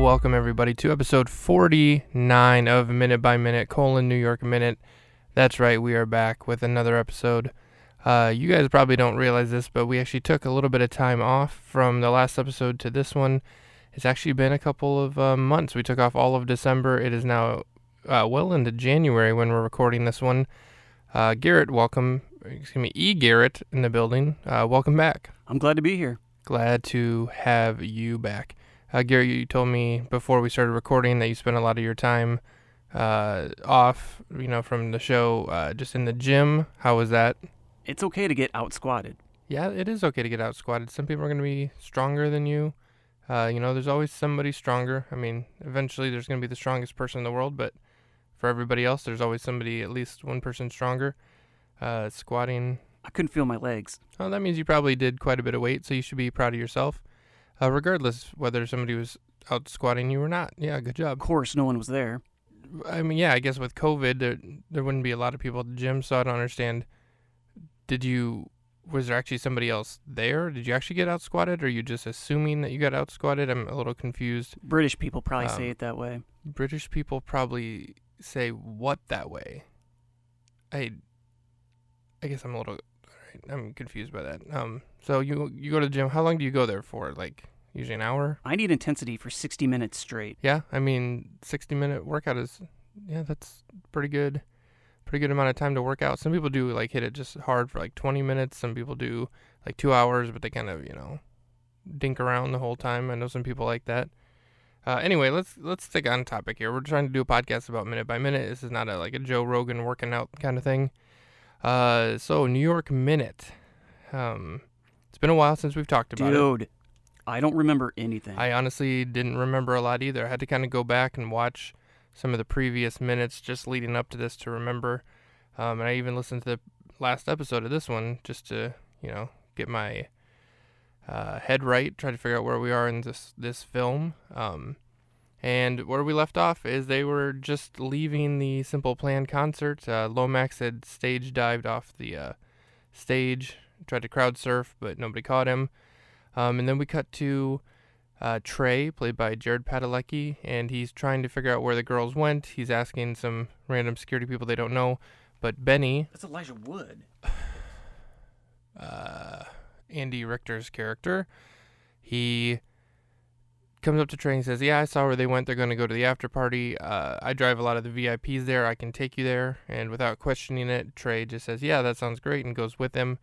welcome everybody to episode 49 of Minute by Minute colon New York Minute. That's right, we are back with another episode. Uh, you guys probably don't realize this, but we actually took a little bit of time off from the last episode to this one. It's actually been a couple of uh, months. We took off all of December. It is now uh, well into January when we're recording this one. Uh, Garrett, welcome. Excuse me, E. Garrett in the building. Uh, welcome back. I'm glad to be here. Glad to have you back. Uh, Gary, you told me before we started recording that you spent a lot of your time uh, off, you know, from the show, uh, just in the gym. How was that? It's okay to get out squatted. Yeah, it is okay to get out squatted. Some people are going to be stronger than you. Uh, you know, there's always somebody stronger. I mean, eventually there's going to be the strongest person in the world, but for everybody else, there's always somebody, at least one person stronger. Uh, squatting. I couldn't feel my legs. Oh, that means you probably did quite a bit of weight, so you should be proud of yourself uh, regardless whether somebody was out squatting you or not. Yeah, good job. Of course, no one was there. I mean, yeah, I guess with COVID, there there wouldn't be a lot of people at the gym, so I don't understand. Did you? Was there actually somebody else there? Did you actually get out squatted, or are you just assuming that you got out squatted? I'm a little confused. British people probably Um, say it that way. British people probably say what that way. I. I guess I'm a little. Alright, I'm confused by that. Um. So you you go to the gym. How long do you go there for? Like usually an hour. I need intensity for 60 minutes straight. Yeah, I mean, 60 minute workout is, yeah, that's pretty good. Pretty good amount of time to work out. Some people do like hit it just hard for like 20 minutes. Some people do like two hours, but they kind of, you know, dink around the whole time. I know some people like that. Uh, anyway, let's let's stick on topic here. We're trying to do a podcast about minute by minute. This is not a like a Joe Rogan working out kind of thing. Uh, so New York Minute. Um, it's been a while since we've talked about it. Dude, I don't remember anything. I honestly didn't remember a lot either. I had to kind of go back and watch some of the previous minutes just leading up to this to remember. Um, and I even listened to the last episode of this one just to, you know, get my uh, head right, try to figure out where we are in this this film. Um, and where we left off is they were just leaving the Simple Plan concert. Uh, Lomax had stage dived off the uh, stage, tried to crowd surf, but nobody caught him. Um, and then we cut to uh, Trey, played by Jared Padalecki, and he's trying to figure out where the girls went. He's asking some random security people they don't know. But Benny, That's Elijah Wood. uh, Andy Richter's character, he comes up to Trey and says, "Yeah, I saw where they went. They're going to go to the after party. Uh, I drive a lot of the VIPs there. I can take you there." And without questioning it, Trey just says, "Yeah, that sounds great," and goes with him.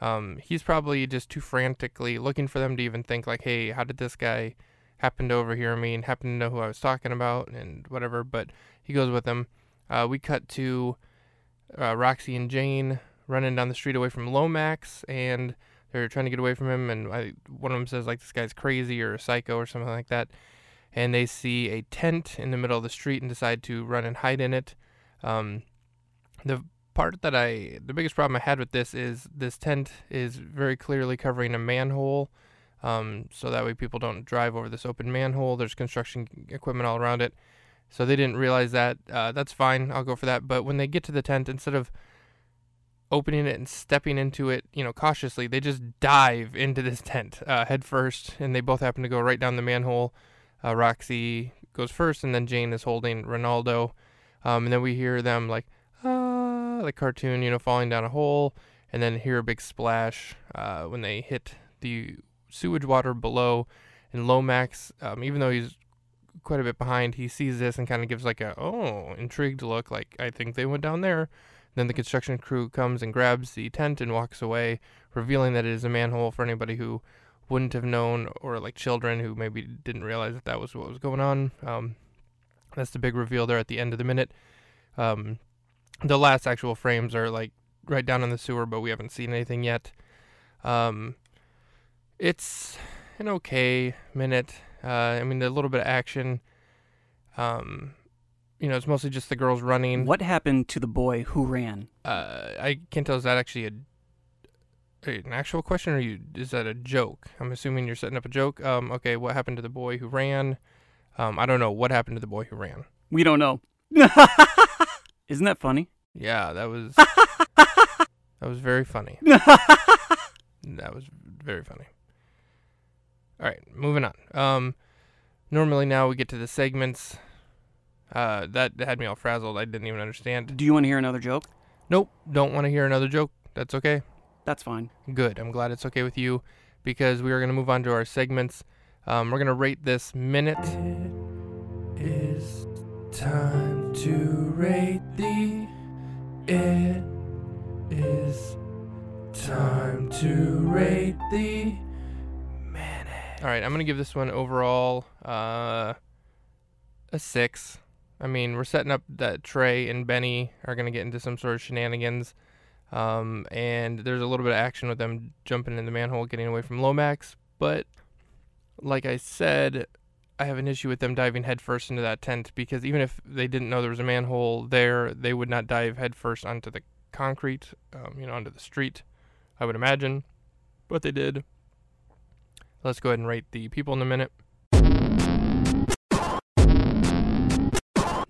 Um, he's probably just too frantically looking for them to even think like, "Hey, how did this guy happen to overhear me and happen to know who I was talking about and whatever?" But he goes with them. Uh, we cut to uh, Roxy and Jane running down the street away from Lomax, and they're trying to get away from him. And I, one of them says like, "This guy's crazy" or a psycho or something like that. And they see a tent in the middle of the street and decide to run and hide in it. Um, the part that I, the biggest problem I had with this is this tent is very clearly covering a manhole. Um, so that way people don't drive over this open manhole. There's construction equipment all around it. So they didn't realize that. Uh, that's fine. I'll go for that. But when they get to the tent, instead of opening it and stepping into it, you know, cautiously, they just dive into this tent uh, head first, and they both happen to go right down the manhole. Uh, Roxy goes first, and then Jane is holding Ronaldo. Um, and then we hear them like, ah, the cartoon, you know, falling down a hole, and then hear a big splash uh, when they hit the sewage water below. And Lomax, um, even though he's quite a bit behind, he sees this and kind of gives like a oh intrigued look, like I think they went down there. Then the construction crew comes and grabs the tent and walks away, revealing that it is a manhole for anybody who wouldn't have known, or like children who maybe didn't realize that that was what was going on. Um, that's the big reveal there at the end of the minute. Um, the last actual frames are like right down in the sewer, but we haven't seen anything yet. Um, it's an okay minute. Uh, I mean, a little bit of action. Um, you know, it's mostly just the girls running. What happened to the boy who ran? Uh, I can't tell. Is that actually a an actual question, or you is that a joke? I'm assuming you're setting up a joke. Um, okay, what happened to the boy who ran? Um, I don't know what happened to the boy who ran. We don't know. Isn't that funny? Yeah, that was that was very funny. That was very funny. All right, moving on. Um, Normally now we get to the segments. Uh, that had me all frazzled. I didn't even understand. Do you want to hear another joke? Nope, don't want to hear another joke. That's okay. That's fine. Good. I'm glad it's okay with you because we are going to move on to our segments. Um, we're going to rate this minute. It is time to rate the. It is time to rate the minute. All right, I'm going to give this one overall uh, a six. I mean, we're setting up that Trey and Benny are going to get into some sort of shenanigans. Um, and there's a little bit of action with them jumping in the manhole, getting away from Lomax. But like I said, I have an issue with them diving headfirst into that tent because even if they didn't know there was a manhole there, they would not dive headfirst onto the concrete, um, you know, onto the street, I would imagine. But they did. Let's go ahead and rate the people in a minute.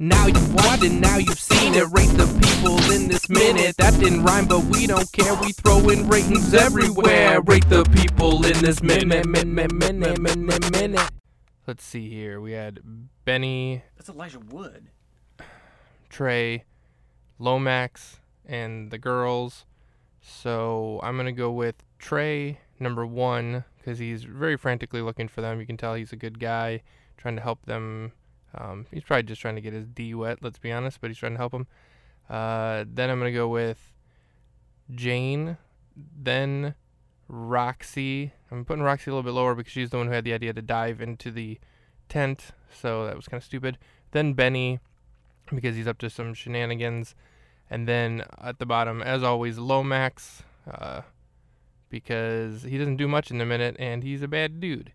Now you've watched it, now you've seen it. Rate the people in this minute. That didn't rhyme, but we don't care. We throw in ratings everywhere. Rate the people in this minute, minute, minute, minute, minute. Let's see here. We had Benny, That's Elijah Wood. Trey, Lomax, and the girls. So I'm gonna go with Trey number one because he's very frantically looking for them. You can tell he's a good guy, trying to help them. Um, he's probably just trying to get his D wet. Let's be honest, but he's trying to help him. Uh, then I'm gonna go with Jane, then Roxy. I'm putting Roxy a little bit lower because she's the one who had the idea to dive into the tent, so that was kind of stupid. Then Benny, because he's up to some shenanigans. And then at the bottom, as always, Lomax, uh, because he doesn't do much in the minute and he's a bad dude.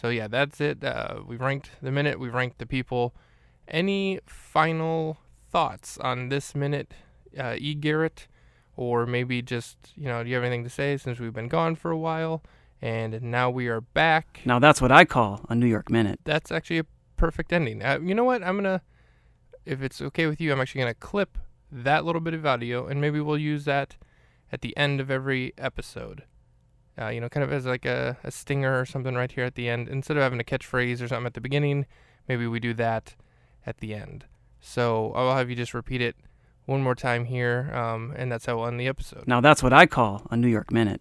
So yeah, that's it. Uh, we've ranked the minute, we've ranked the people. Any final thoughts on this minute, uh, E. Garrett? Or maybe just, you know, do you have anything to say since we've been gone for a while? And now we are back. Now that's what I call a New York minute. That's actually a perfect ending. Uh, you know what? I'm going to, if it's okay with you, I'm actually going to clip that little bit of audio and maybe we'll use that at the end of every episode. Uh, you know, kind of as like a, a stinger or something right here at the end. Instead of having a catchphrase or something at the beginning, maybe we do that at the end. So I'll have you just repeat it one more time here, um, and that's how we'll end the episode. Now that's what I call a New York minute.